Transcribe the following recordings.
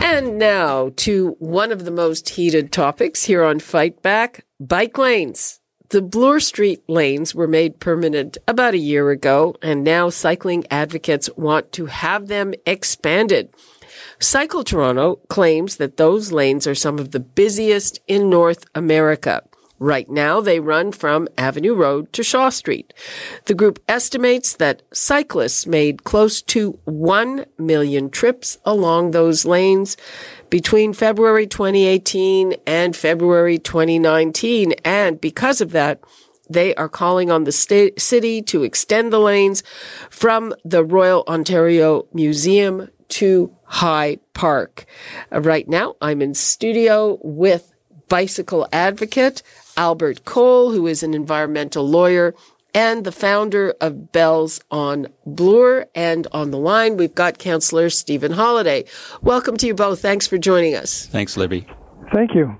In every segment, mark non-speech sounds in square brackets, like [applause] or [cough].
And now to one of the most heated topics here on Fight Back bike lanes. The Bloor Street lanes were made permanent about a year ago, and now cycling advocates want to have them expanded. Cycle Toronto claims that those lanes are some of the busiest in North America. Right now, they run from Avenue Road to Shaw Street. The group estimates that cyclists made close to 1 million trips along those lanes between February 2018 and February 2019. And because of that, they are calling on the state, city to extend the lanes from the Royal Ontario Museum to High Park. Uh, right now, I'm in studio with bicycle advocate Albert Koehl, who is an environmental lawyer and the founder of Bells on Bloor. And on the line, we've got Councillor Stephen Holyday. Welcome to you both. Thanks for joining us. Thanks, Libby. Thank you.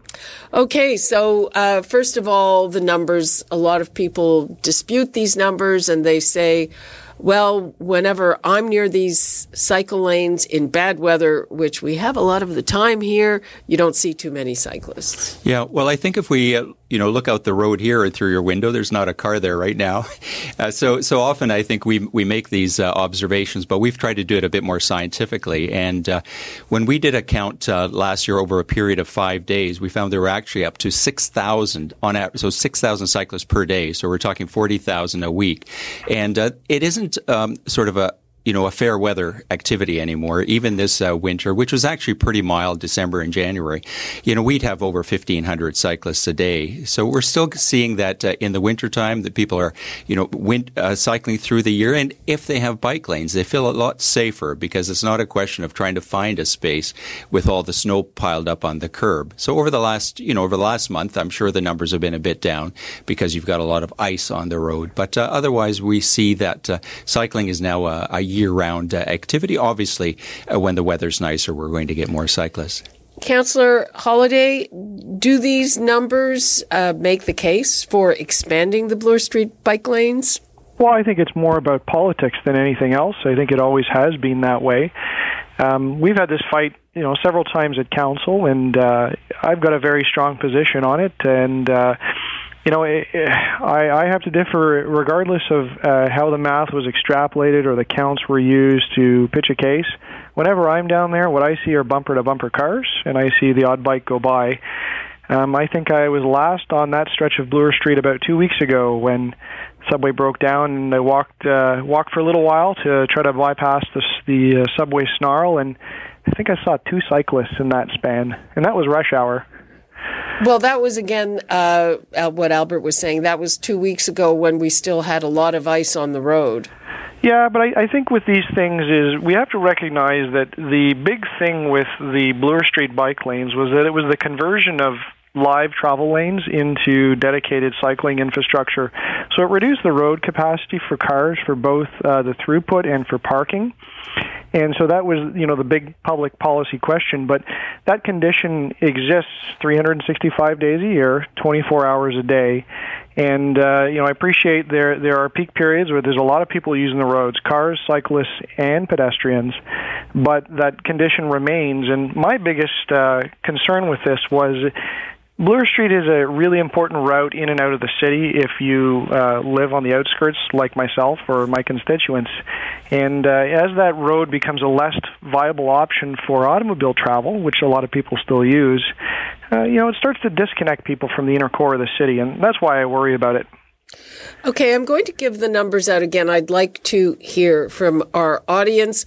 Okay, so uh, first of all, the numbers. A lot of people dispute these numbers and they say, well, whenever I'm near these cycle lanes in bad weather, which we have a lot of the time here, you don't see too many cyclists. Yeah, well, I think if we uh, you know look out the road here or through your window, there's not a car there right now. [laughs] Uh, so so often I think we we make these uh, observations, but we've tried to do it a bit more scientifically. And uh, when we did a count uh, last year over a period of five days, we found there were actually up to six thousand on average, so six thousand cyclists per day. So we're talking forty thousand a week, and uh, it isn't um, sort of a you know, a fair weather activity anymore. Even this uh, winter, which was actually pretty mild, December and January, you know, we'd have over 1,500 cyclists a day. So we're still seeing that uh, in the wintertime that people are, you know, win- uh, cycling through the year. And if they have bike lanes, they feel a lot safer because it's not a question of trying to find a space with all the snow piled up on the curb. So over the last, you know, over the last month, I'm sure the numbers have been a bit down because you've got a lot of ice on the road. But uh, otherwise, we see that uh, cycling is now a, a year round uh, activity. Obviously, uh, when the weather's nicer, we're going to get more cyclists. Councillor Holyday, do these numbers uh, make the case for expanding the Bloor Street bike lanes? Well, I think it's more about politics than anything else. I think it always has been that way. Um, we've had this fight, you know, several times at council, and uh, I've got a very strong position on it. And uh, you know, I, I have to differ regardless of uh, how the math was extrapolated or the counts were used to pitch a case. Whenever I'm down there, what I see are bumper to bumper cars, and I see the odd bike go by. Um, I think I was last on that stretch of Bloor Street about two weeks ago when subway broke down, and I walked uh, walked for a little while to try to bypass the, the uh, subway snarl, and I think I saw two cyclists in that span, and that was rush hour. Well, that was again uh, what Albert was saying. That was two weeks ago when we still had a lot of ice on the road. Yeah, but I, I think with these things is we have to recognize that the big thing with the Bloor Street bike lanes was that it was the conversion of live travel lanes into dedicated cycling infrastructure. So it reduced the road capacity for cars for both uh, the throughput and for parking. And so that was, you know, the big public policy question. But that condition exists 365 days a year, 24 hours a day. And uh, you know, I appreciate there there are peak periods where there's a lot of people using the roads, cars, cyclists, and pedestrians. But that condition remains. And my biggest uh, concern with this was Bloor Street is a really important route in and out of the city if you uh, live on the outskirts, like myself or my constituents. And uh, as that road becomes a less viable option for automobile travel, which a lot of people still use, uh, you know, it starts to disconnect people from the inner core of the city, and that's why I worry about it. Okay, I'm going to give the numbers out again. I'd like to hear from our audience.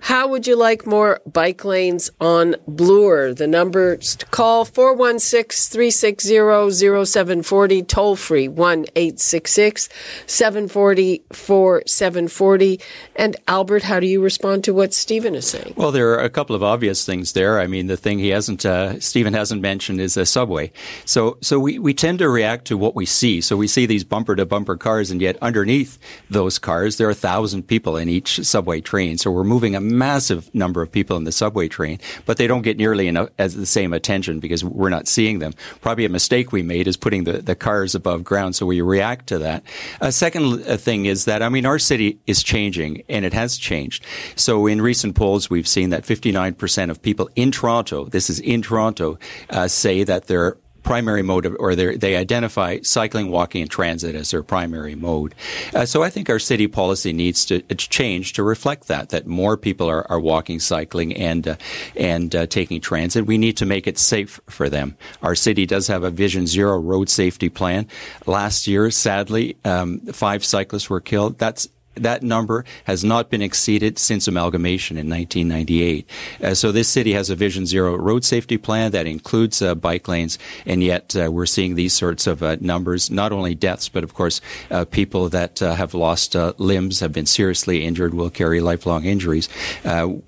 How would you like more bike lanes on Bloor? The numbers to call 416 360 0740, toll free 1 866 740 4740. And Albert, how do you respond to what Stephen is saying? Well, there are a couple of obvious things there. I mean, the thing he hasn't, uh, Stephen hasn't mentioned is a subway. So, so we, we tend to react to what we see. So we see these bumper to bumper cars, and yet underneath those cars, there are a thousand people in each subway train. So we're moving a massive number of people in the subway train, but they don't get nearly enough as the same attention because we're not seeing them. Probably a mistake we made is putting the, the cars above ground, so we react to that. A second thing is that I mean our city is changing and it has changed. So in recent polls, we've seen that 59% of people in Toronto, this is in Toronto, uh, say that they're primary mode of, or they identify cycling, walking, and transit as their primary mode. Uh, so I think our city policy needs to change to reflect that, that more people are, are walking, cycling, and, uh, and uh, taking transit. We need to make it safe for them. Our city does have a Vision Zero road safety plan. Last year, sadly, um, five cyclists were killed. That's that number has not been exceeded since amalgamation in 1998. Uh, so this city has a Vision Zero road safety plan that includes uh, bike lanes, and yet uh, we're seeing these sorts of uh, numbers, not only deaths, but of course, uh, people that uh, have lost limbs, have been seriously injured, will carry lifelong injuries.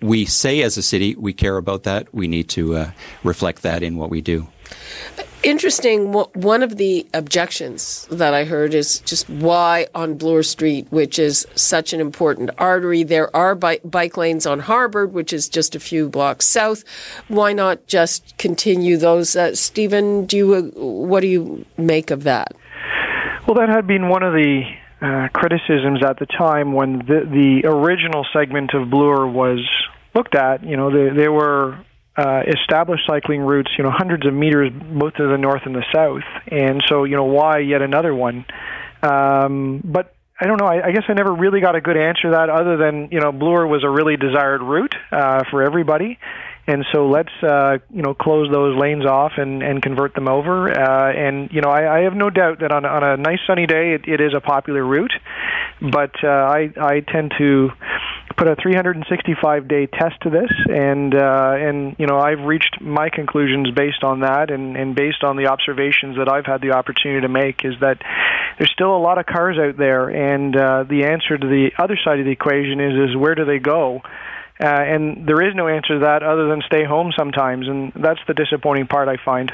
we say as a city we care about that. We need to reflect that in what we do. Interesting. One of the objections that I heard is just why on Bloor Street, which is such an important artery, there are bike lanes on Harbord, which is just a few blocks south. Why not just continue those? Uh, Stephen, do you, uh, what do you make of that? Well, that had been one of the uh, criticisms at the time when the, the original segment of Bloor was looked at. You know, there, there were uh, established cycling routes, you know, hundreds of meters both to the north and the south. And so, you know, why yet another one? Um, but I don't know. I, I guess I never really got a good answer to that, other than you know, Bloor was a really desired route uh, for everybody, and so let's uh, you know close those lanes off and, and convert them over. Uh, and you know, I, I have no doubt that on on a nice sunny day, it, it is a popular route, but uh, I I tend to put a 365 day test to this, and uh, and you know I've reached my conclusions based on that, and and based on the observations that I've had the opportunity to make is that there's still a lot of cars out there, and uh, the answer to the other side of the equation is is where do they go? Uh, and there is no answer to that other than stay home sometimes, and that's the disappointing part I find.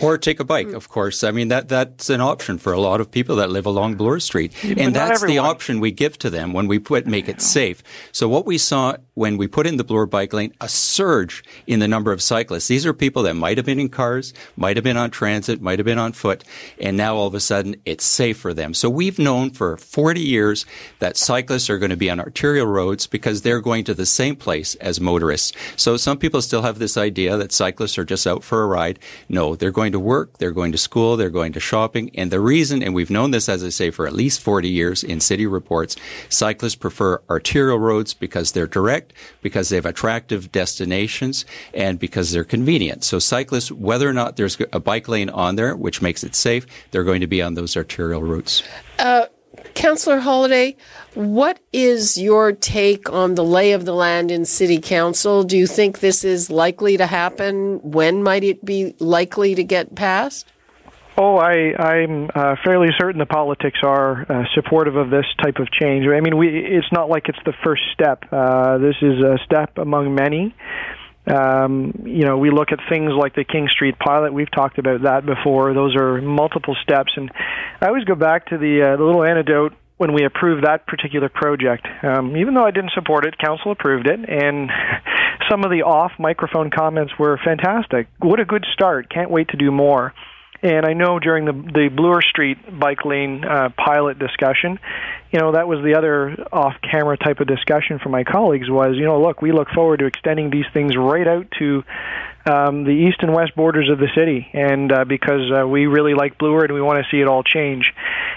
Or take a bike, of course. I mean, that, that's an option for a lot of people that live along Bloor Street. And that's everyone. the option we give to them when we put, make it safe. So what we saw when we put in the Bloor bike lane, a surge in the number of cyclists. These are people that might have been in cars, might have been on transit, might have been on foot, and now all of a sudden it's safe for them. So we've known for 40 years that cyclists are going to be on arterial roads because they're going to the same place as motorists. So some people still have this idea that cyclists are just out for a ride. No, they're going to work, they're going to school, they're going to shopping. And the reason, and we've known this, as I say, for at least 40 years in city reports, cyclists prefer arterial roads because they're direct, because they have attractive destinations, and because they're convenient. So cyclists, whether or not there's a bike lane on there, which makes it safe, they're going to be on those arterial routes. Uh, Councillor Holyday, what is your take on the lay of the land in City Council? Do you think this is likely to happen? When might it be likely to get passed? Oh, I, I'm uh, fairly certain the politics are uh, supportive of this type of change. I mean, we, it's not like it's the first step. Uh, this is a step among many. Um, you know, we look at things like the King Street pilot. We've talked about that before. Those are multiple steps, and I always go back to the uh, the little anecdote when we approved that particular project. Um, even though I didn't support it, council approved it, and [laughs] some of the off microphone comments were fantastic. What a good start! Can't wait to do more. And I know during the the Bloor Street bike lane uh, pilot discussion, you know that was the other off-camera type of discussion from my colleagues was, you know, look, we look forward to extending these things right out to um, the east and west borders of the city, and uh, because uh, we really like Bloor and we want to see it all change.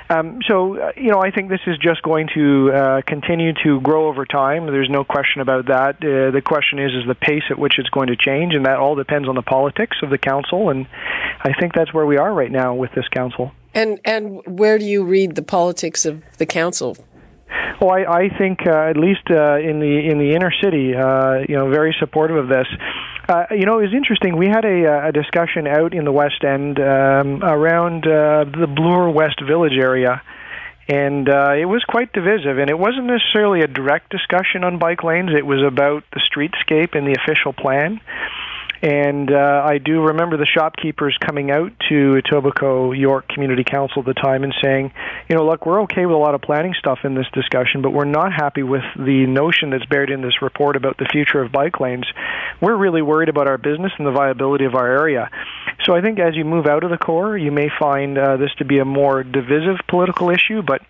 Um, so, uh, you know, I think this is just going to uh, continue to grow over time. There's no question about that. Uh, the question is, is the pace at which it's going to change, and that all depends on the politics of the council. And I think that's where we are right now with this council. And and where do you read the politics of the council? well, I, I think uh, at least uh, in the in the inner city, uh, you know, very supportive of this. Uh, you know, it was interesting. We had a, uh, a discussion out in the West End um, around uh, the Bloor West Village area, and uh, it was quite divisive. And it wasn't necessarily a direct discussion on bike lanes. It was about the streetscape and the official plan. And uh, I do remember the shopkeepers coming out to Etobicoke York Community Council at the time and saying, you know, look, we're okay with a lot of planning stuff in this discussion, but we're not happy with the notion that's buried in this report about the future of bike lanes. We're really worried about our business and the viability of our area. So I think as you move out of the core, you may find uh, this to be a more divisive political issue, but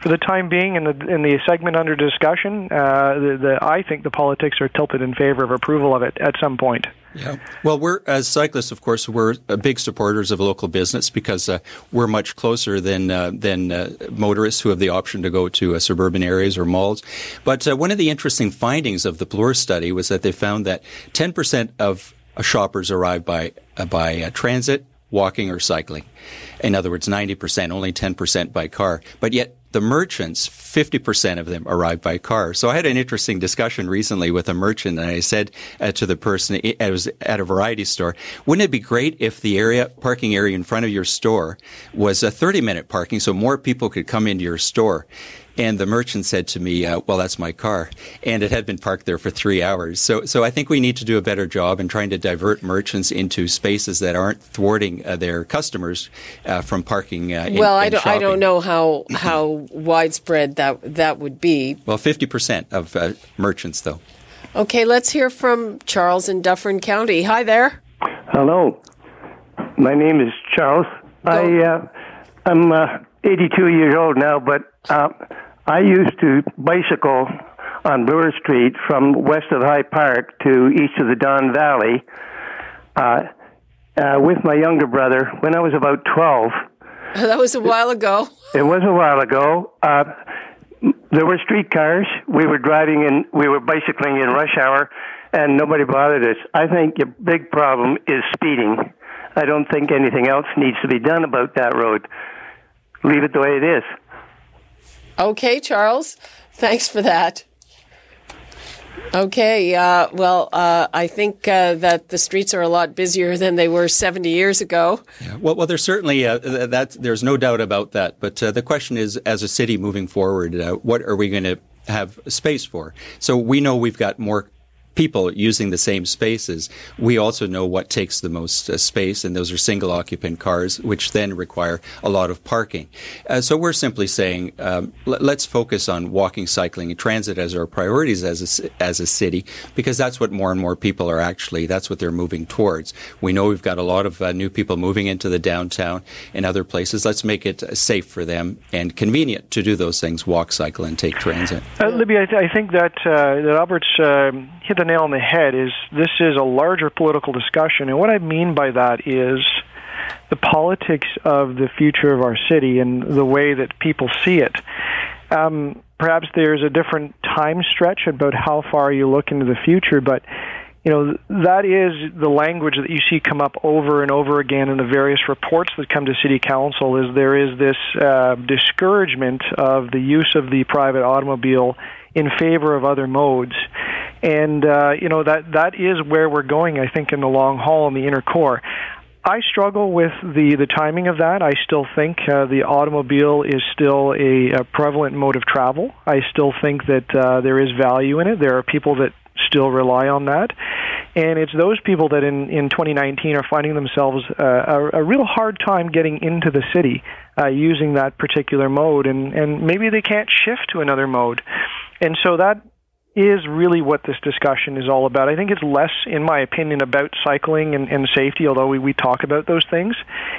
for the time being, in the in the segment under discussion, uh, the, the, I think the politics are tilted in favor of approval of it at some point. Yeah. Well, we're as cyclists, of course, we're big supporters of local business because uh, we're much closer than uh, than uh, motorists who have the option to go to uh, suburban areas or malls. But uh, one of the interesting findings of the Bloor study was that they found that 10% of shoppers arrive by uh, by transit, walking, or cycling. In other words, 90%, only 10% by car. But yet the merchants, 50% of them arrive by car. So I had an interesting discussion recently with a merchant and I said uh, to the person, it was at a variety store, wouldn't it be great if the area, parking area in front of your store was a 30 minute parking so more people could come into your store? And the merchant said to me, uh, "Well, that's my car," and it had been parked there for three hours. So, so I think we need to do a better job in trying to divert merchants into spaces that aren't thwarting uh, their customers uh, from parking. Uh, in, well, I don't, I don't know how how widespread that that would be. Well, fifty percent of uh, merchants, though. Okay, let's hear from Charles in Dufferin County. Hi there. Hello, my name is Charles. I uh, I'm uh, 82 years old now, but uh, I used to bicycle on Bloor Street from west of High Park to east of the Don Valley uh, uh, with my younger brother when I was about 12. [laughs] That was a while ago. It was a while ago. Uh, there were streetcars. We were driving and we were bicycling in rush hour, and nobody bothered us. I think the big problem is speeding. I don't think anything else needs to be done about that road. Leave it the way it is. Okay, Charles. Thanks for that. Okay, uh, well, uh, I think uh, that the streets are a lot busier than they were 70 years ago. Yeah. Well, well, there's certainly uh, that. There's no doubt about that. But uh, the question is, as a city moving forward, uh, what are we going to have space for? So we know we've got more people using the same spaces. We also know what takes the most uh, space, and those are single occupant cars, which then require a lot of parking. Uh, so we're simply saying um, l- let's focus on walking, cycling, and transit as our priorities as a, as a city, because that's what more and more people are actually, that's what they're moving towards. We know we've got a lot of uh, new people moving into the downtown and other places. Let's make it uh, safe for them and convenient to do those things, walk, cycle, and take transit. Uh, Libby, I, th- I think that uh, that hit the nail on the head. Is this is a larger political discussion, and what I mean by that is the politics of the future of our city and the way that people see it. Um, perhaps there's a different time stretch about how far you look into the future, but you know that is the language that you see come up over and over again in the various reports that come to city council is there is this uh, discouragement of the use of the private automobile in favor of other modes and uh, you know that that is where we're going i think in the long haul in the inner core I struggle with the, the timing of that. I still think uh, the automobile is still a, a prevalent mode of travel. I still think that uh, there is value in it. There are people that still rely on that. And it's those people that in, in 2019 are finding themselves uh, a, a real hard time getting into the city uh, using that particular mode, and, and maybe they can't shift to another mode. And so that is really what this discussion is all about. I think it's less, in my opinion, about cycling and, and safety, although we, we talk about those things.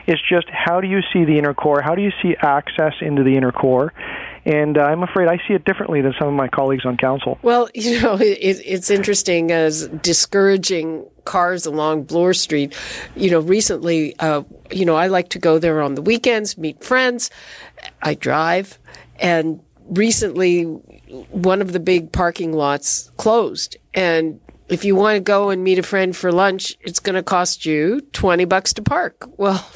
It's just how do you see the inner core? How do you see access into the inner core? And uh, I'm afraid I see it differently than some of my colleagues on council. Well, [laughs] you know, it, it's interesting as discouraging cars along Bloor Street. You know, recently, uh, you know, I like to go there on the weekends, meet friends. I drive, and recently one of the big parking lots closed and if you want to go and meet a friend for lunch, it's going to cost you 20 bucks to park. [laughs] Well,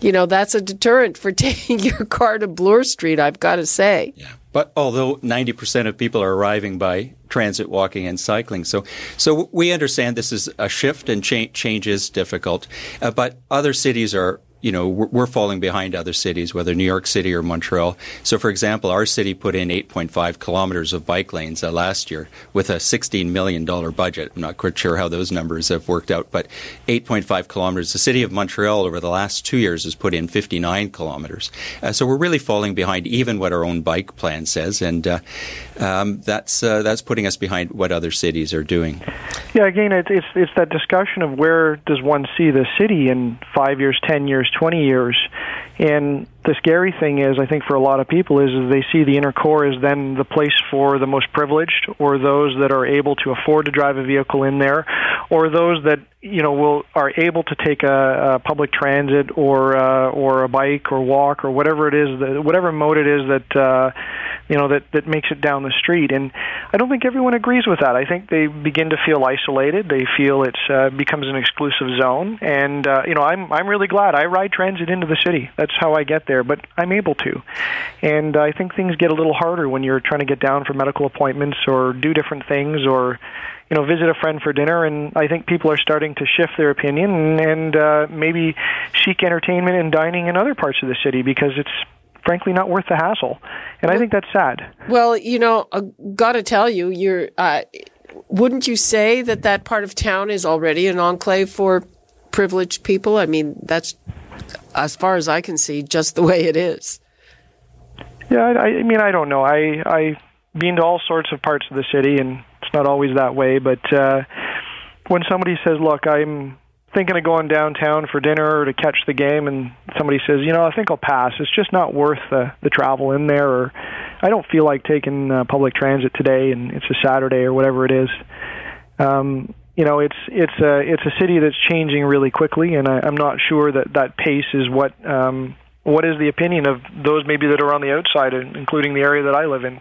you know, that's a deterrent for [laughs] taking your car to Bloor Street, I've got to say. Yeah. But although 90% of people are arriving by transit, walking, and cycling. So, so we understand this is a shift and cha- change is difficult. Uh, but other cities are you know, we're, falling behind other cities, whether New York City or Montreal. So, for example, our city put in 8.5 kilometers of bike lanes uh, last year with a $16 million budget. I'm not quite sure how those numbers have worked out, but 8.5 kilometers. The city of Montreal over the last two years has put in 59 kilometers. Uh, so, we're really falling behind even what our own bike plan says, and uh, um, that's uh, that's putting us behind what other cities are doing. Yeah, again, it's it's that discussion of where does one see the city in five years, ten years, 20 years. And the scary thing is, I think for a lot of people, is, they see the inner core as then the place for the most privileged, or those that are able to afford to drive a vehicle in there, or those that you know will are able to take a, a public transit or uh, or a bike or walk or whatever it is, that, whatever mode it is that. Uh, you know that that makes it down the street. And i don't think everyone agrees with that. I think they begin to feel isolated. They feel it uh, becomes an exclusive zone. And uh, you know i'm i'm really glad. I ride transit into the city. That's how i get there but i'm able to and i think things get a little harder when you're trying to get down for medical appointments or do different things or you know visit a friend for dinner and i think people are starting to shift their opinion and, uh, maybe seek entertainment and dining in other parts of the city because it's frankly not worth the hassle. And I think that's sad. Well, you know, I got to tell you, you're. Uh, wouldn't you say that that part of town is already an enclave for privileged people? I mean, that's as far as I can see, just the way it is. Yeah, I, I mean, I don't know. I I been to all sorts of parts of the city, and it's not always that way. But uh, when somebody says, "Look, I'm thinking of going downtown for dinner or to catch the game and somebody says, you know, I think I'll pass. It's just not worth the the travel in there or I don't feel like taking uh, public transit today and it's a Saturday or whatever it is. Um you know, it's it's a it's a city that's changing really quickly and I, I'm not sure that that pace is what um what is the opinion of those maybe that are on the outside including the area that I live in.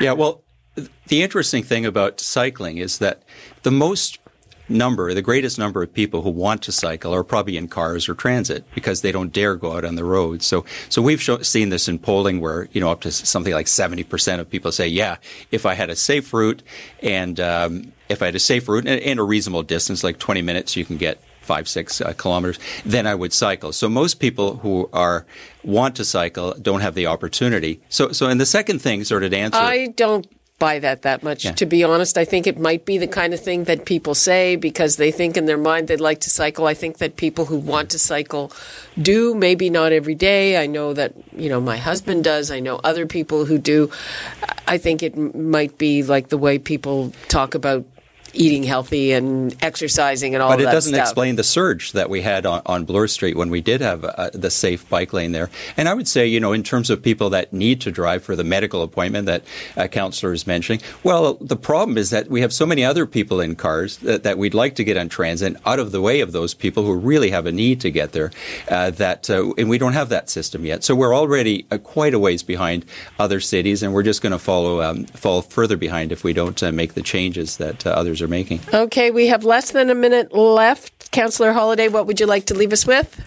Yeah, well, the interesting thing about cycling is that the most number, the greatest number of people who want to cycle are probably in cars or transit because they don't dare go out on the road. So, so we've show, seen this in polling where, you know, up to something like 70% of people say, yeah, if I had a safe route and, um, if I had a safe route and, a reasonable distance, like 20 minutes, you can get five, six uh, kilometers, then I would cycle. So most people who are want to cycle don't have the opportunity. So, so, and the second thing, sort of answer, I don't buy that that much. Yeah. To be honest, I think it might be the kind of thing that people say because they think in their mind they'd like to cycle. I think that people who want to cycle do, maybe not every day. I know that, you know, my husband does. I know other people who do. I think it might be like the way people talk about eating healthy and exercising and all that. but it doesn't stuff. explain the surge that we had on, on Bloor Street when we did have uh, the safe bike lane there. And I would say, you know, in terms of people that need to drive for the medical appointment that uh, Councillor is mentioning, well, the problem is that we have so many other people in cars that, that we'd like to get on transit out of the way of those people who really have a need to get there. Uh, that uh, and we don't have that system yet, so we're already uh, quite a ways behind other cities, and we're just going to follow um, fall further behind if we don't uh, make the changes that others are making. Okay, we have less than a minute left. Councillor Holyday, what would you like to leave us with?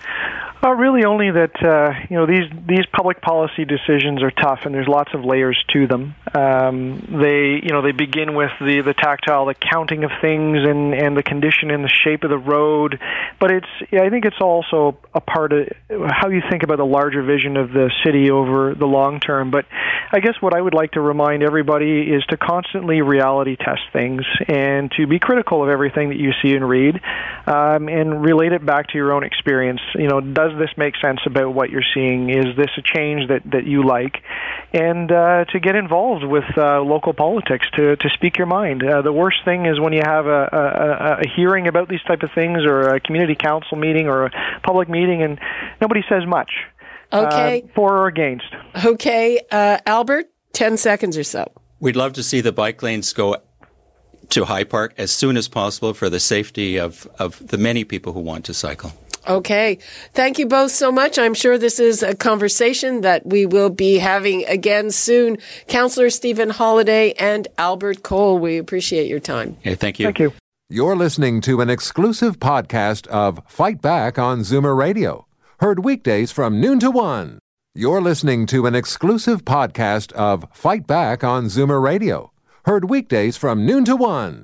Uh, really, only that uh, you know these these public policy decisions are tough, and there's lots of layers to them. Um, they you know they begin with the the tactile, the counting of things, and and the condition and the shape of the road. But it's yeah, I think it's also a part of how you think about the larger vision of the city over the long term. But I guess what I would like to remind everybody is to constantly reality test things and to be critical of everything that you see and read, um, and relate it back to your own experience. You know, does does this make sense about what you're seeing? Is this a change that, that you like? And uh, to get involved with uh, local politics, to, to speak your mind. Uh, the worst thing is when you have a, a, a hearing about these type of things or a community council meeting or a public meeting and nobody says much. Okay. Uh, for or against. Okay. Uh, Albert, 10 seconds or so. We'd love to see the bike lanes go to High Park as soon as possible for the safety of, of the many people who want to cycle. Okay. Thank you both so much. I'm sure this is a conversation that we will be having again soon. Councillor Stephen Holyday and Albert Koehl, we appreciate your time. Yeah, thank you. Thank you. You're listening to an exclusive podcast of Fight Back on Zoomer Radio. Heard weekdays from noon to one. You're listening to an exclusive podcast of Fight Back on Zoomer Radio, heard weekdays from noon to one.